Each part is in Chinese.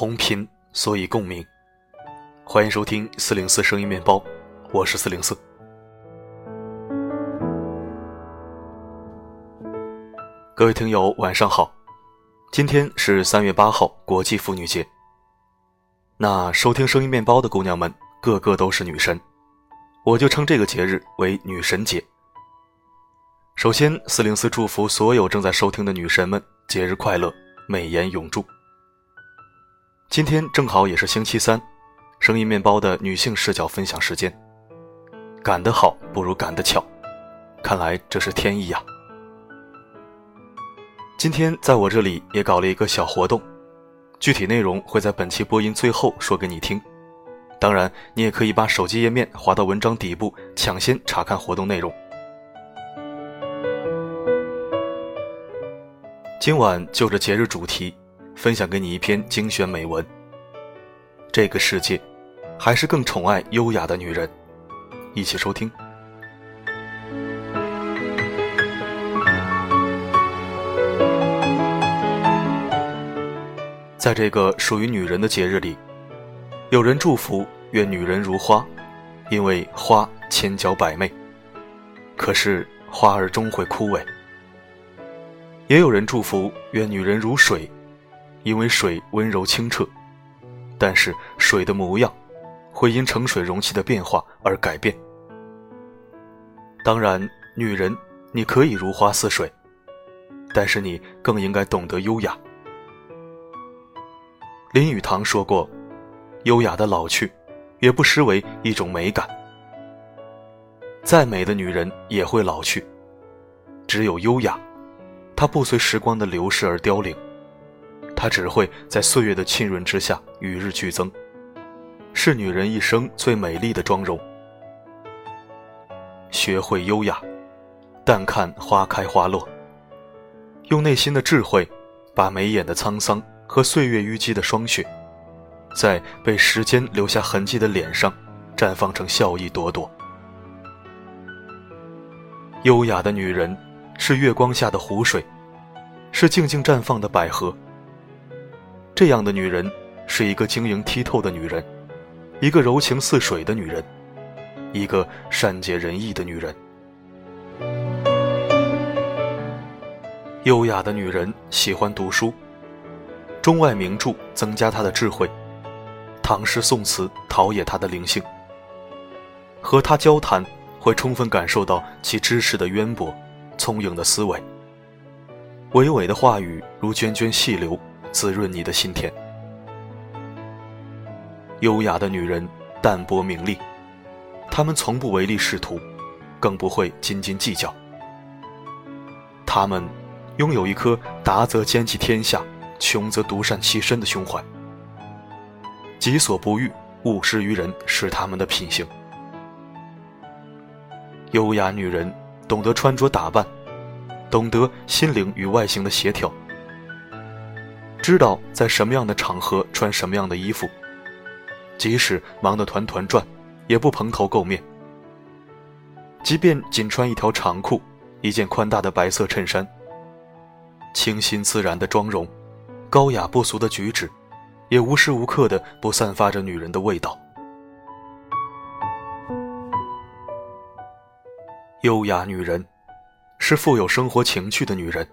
同频，所以共鸣。欢迎收听四零四声音面包，我是四零四。各位听友，晚上好！今天是三月八号，国际妇女节。那收听声音面包的姑娘们，个个都是女神，我就称这个节日为女神节。首先，四零四祝福所有正在收听的女神们节日快乐，美颜永驻。今天正好也是星期三，声音面包的女性视角分享时间。赶得好不如赶得巧，看来这是天意呀。今天在我这里也搞了一个小活动，具体内容会在本期播音最后说给你听。当然，你也可以把手机页面滑到文章底部，抢先查看活动内容。今晚就着节日主题。分享给你一篇精选美文。这个世界，还是更宠爱优雅的女人。一起收听。在这个属于女人的节日里，有人祝福愿女人如花，因为花千娇百媚。可是花儿终会枯萎。也有人祝福愿女人如水。因为水温柔清澈，但是水的模样会因盛水容器的变化而改变。当然，女人你可以如花似水，但是你更应该懂得优雅。林语堂说过：“优雅的老去，也不失为一种美感。再美的女人也会老去，只有优雅，她不随时光的流逝而凋零。”它只会在岁月的浸润之下与日俱增，是女人一生最美丽的妆容。学会优雅，淡看花开花落，用内心的智慧，把眉眼的沧桑和岁月淤积的霜雪，在被时间留下痕迹的脸上，绽放成笑意朵朵。优雅的女人，是月光下的湖水，是静静绽放的百合。这样的女人，是一个晶莹剔透的女人，一个柔情似水的女人，一个善解人意的女人。优雅的女人喜欢读书，中外名著增加她的智慧，唐诗宋词陶冶她的灵性。和她交谈，会充分感受到其知识的渊博，聪颖的思维。娓娓的话语如涓涓细流。滋润你的心田。优雅的女人淡泊名利，她们从不唯利是图，更不会斤斤计较。她们拥有一颗达则兼济天下，穷则独善其身的胸怀。己所不欲，勿施于人，是她们的品行。优雅女人懂得穿着打扮，懂得心灵与外形的协调。知道在什么样的场合穿什么样的衣服，即使忙得团团转，也不蓬头垢面。即便仅穿一条长裤，一件宽大的白色衬衫，清新自然的妆容，高雅不俗的举止，也无时无刻的不散发着女人的味道。优雅女人，是富有生活情趣的女人。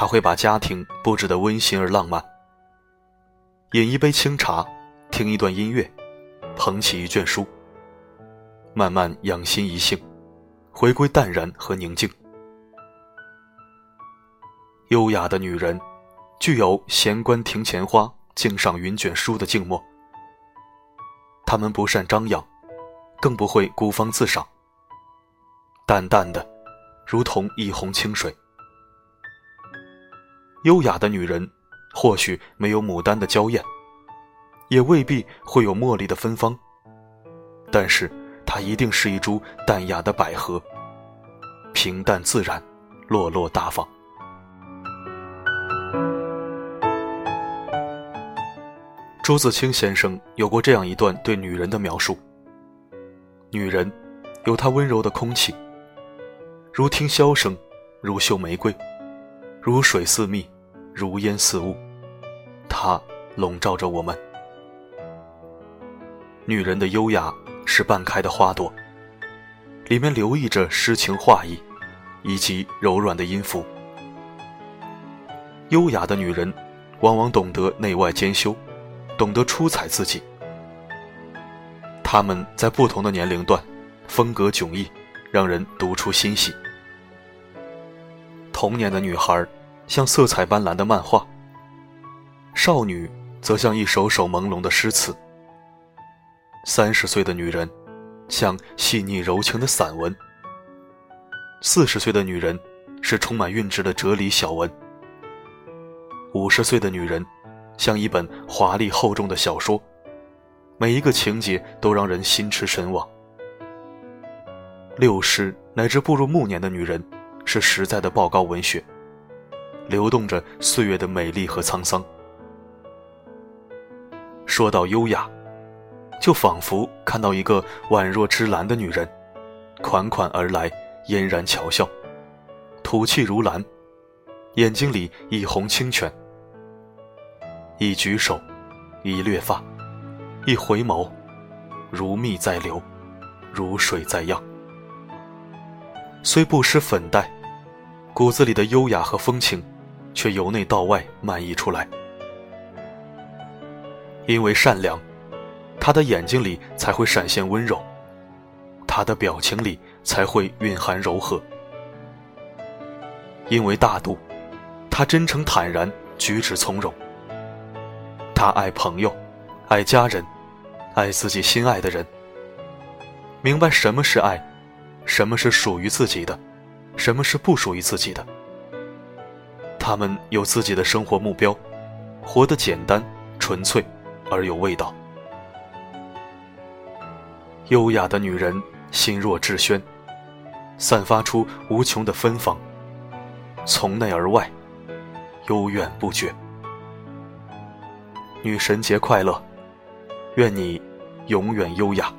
他会把家庭布置得温馨而浪漫，饮一杯清茶，听一段音乐，捧起一卷书，慢慢养心怡性，回归淡然和宁静。优雅的女人，具有闲观庭前花，静赏云卷书的静默。她们不善张扬，更不会孤芳自赏，淡淡的，如同一泓清水。优雅的女人，或许没有牡丹的娇艳，也未必会有茉莉的芬芳，但是她一定是一株淡雅的百合，平淡自然，落落大方。朱自清先生有过这样一段对女人的描述：女人，有她温柔的空气，如听箫声，如嗅玫瑰。如水似蜜，如烟似雾，它笼罩着我们。女人的优雅是半开的花朵，里面留意着诗情画意，以及柔软的音符。优雅的女人，往往懂得内外兼修，懂得出彩自己。她们在不同的年龄段，风格迥异，让人读出欣喜。童年的女孩，像色彩斑斓的漫画；少女则像一首首朦胧的诗词。三十岁的女人，像细腻柔情的散文；四十岁的女人，是充满韵致的哲理小文。五十岁的女人，像一本华丽厚重的小说，每一个情节都让人心驰神往。六十乃至步入暮年的女人，是实在的报告文学，流动着岁月的美丽和沧桑。说到优雅，就仿佛看到一个宛若芝兰的女人，款款而来，嫣然巧笑，吐气如兰。眼睛里一泓清泉，一举手，一掠发，一回眸，如蜜在流，如水在漾。虽不施粉黛，骨子里的优雅和风情，却由内到外漫溢出来。因为善良，他的眼睛里才会闪现温柔，他的表情里才会蕴含柔和。因为大度。他真诚坦然，举止从容。他爱朋友，爱家人，爱自己心爱的人。明白什么是爱，什么是属于自己的，什么是不属于自己的。他们有自己的生活目标，活得简单、纯粹而有味道。优雅的女人，心若致轩，散发出无穷的芬芳，从内而外。悠远不绝，女神节快乐！愿你永远优雅。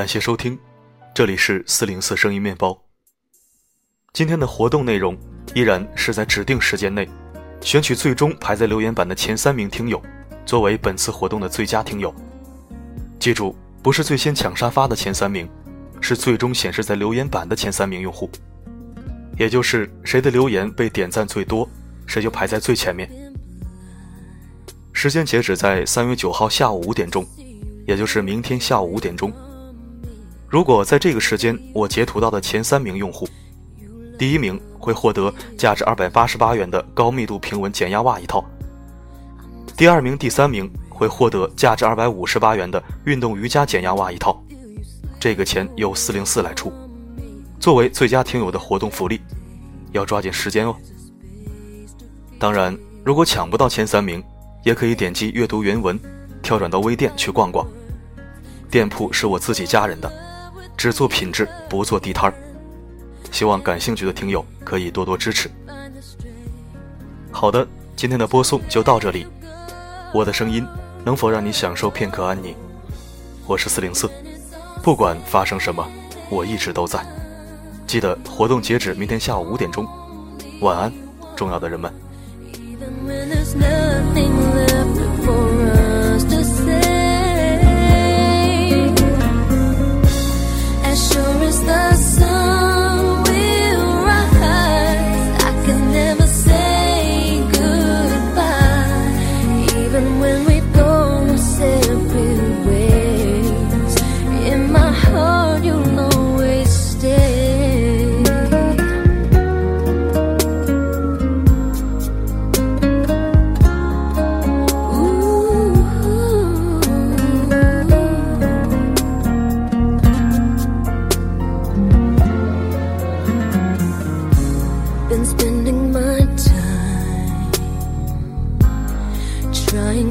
感谢收听，这里是四零四声音面包。今天的活动内容依然是在指定时间内，选取最终排在留言板的前三名听友，作为本次活动的最佳听友。记住，不是最先抢沙发的前三名，是最终显示在留言板的前三名用户。也就是谁的留言被点赞最多，谁就排在最前面。时间截止在三月九号下午五点钟，也就是明天下午五点钟。如果在这个时间我截图到的前三名用户，第一名会获得价值二百八十八元的高密度平纹减压袜一套。第二名、第三名会获得价值二百五十八元的运动瑜伽减压袜一套。这个钱由四零四来出，作为最佳听友的活动福利，要抓紧时间哦。当然，如果抢不到前三名，也可以点击阅读原文，跳转到微店去逛逛。店铺是我自己家人的，只做品质，不做地摊儿。希望感兴趣的听友可以多多支持。好的，今天的播送就到这里。我的声音能否让你享受片刻安宁？我是四零四，不管发生什么，我一直都在。记得活动截止明天下午五点钟。晚安，重要的人们。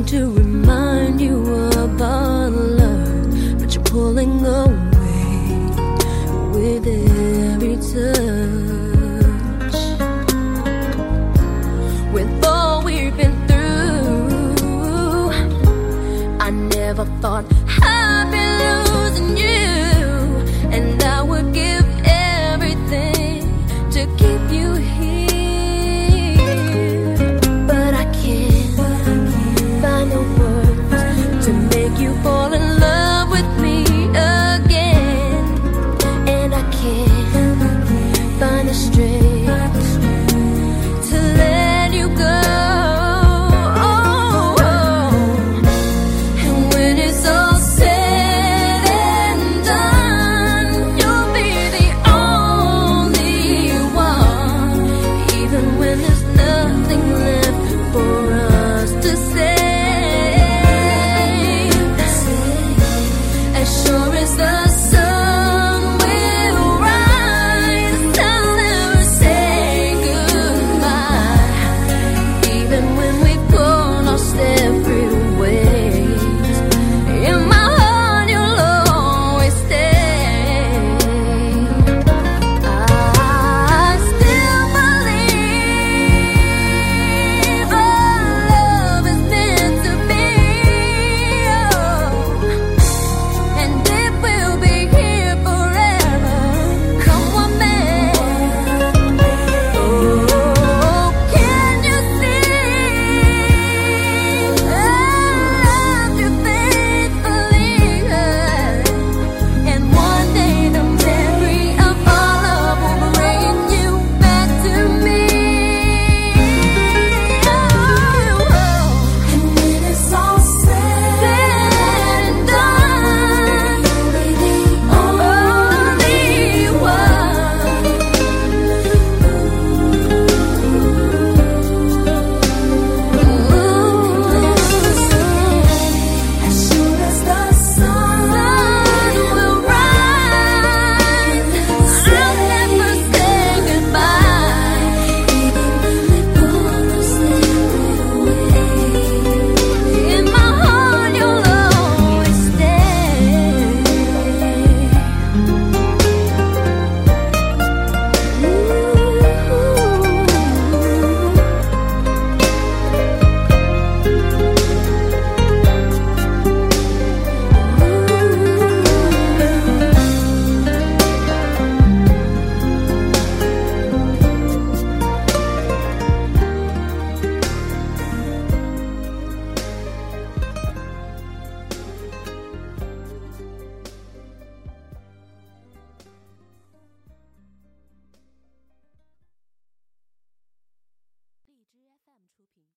to remember.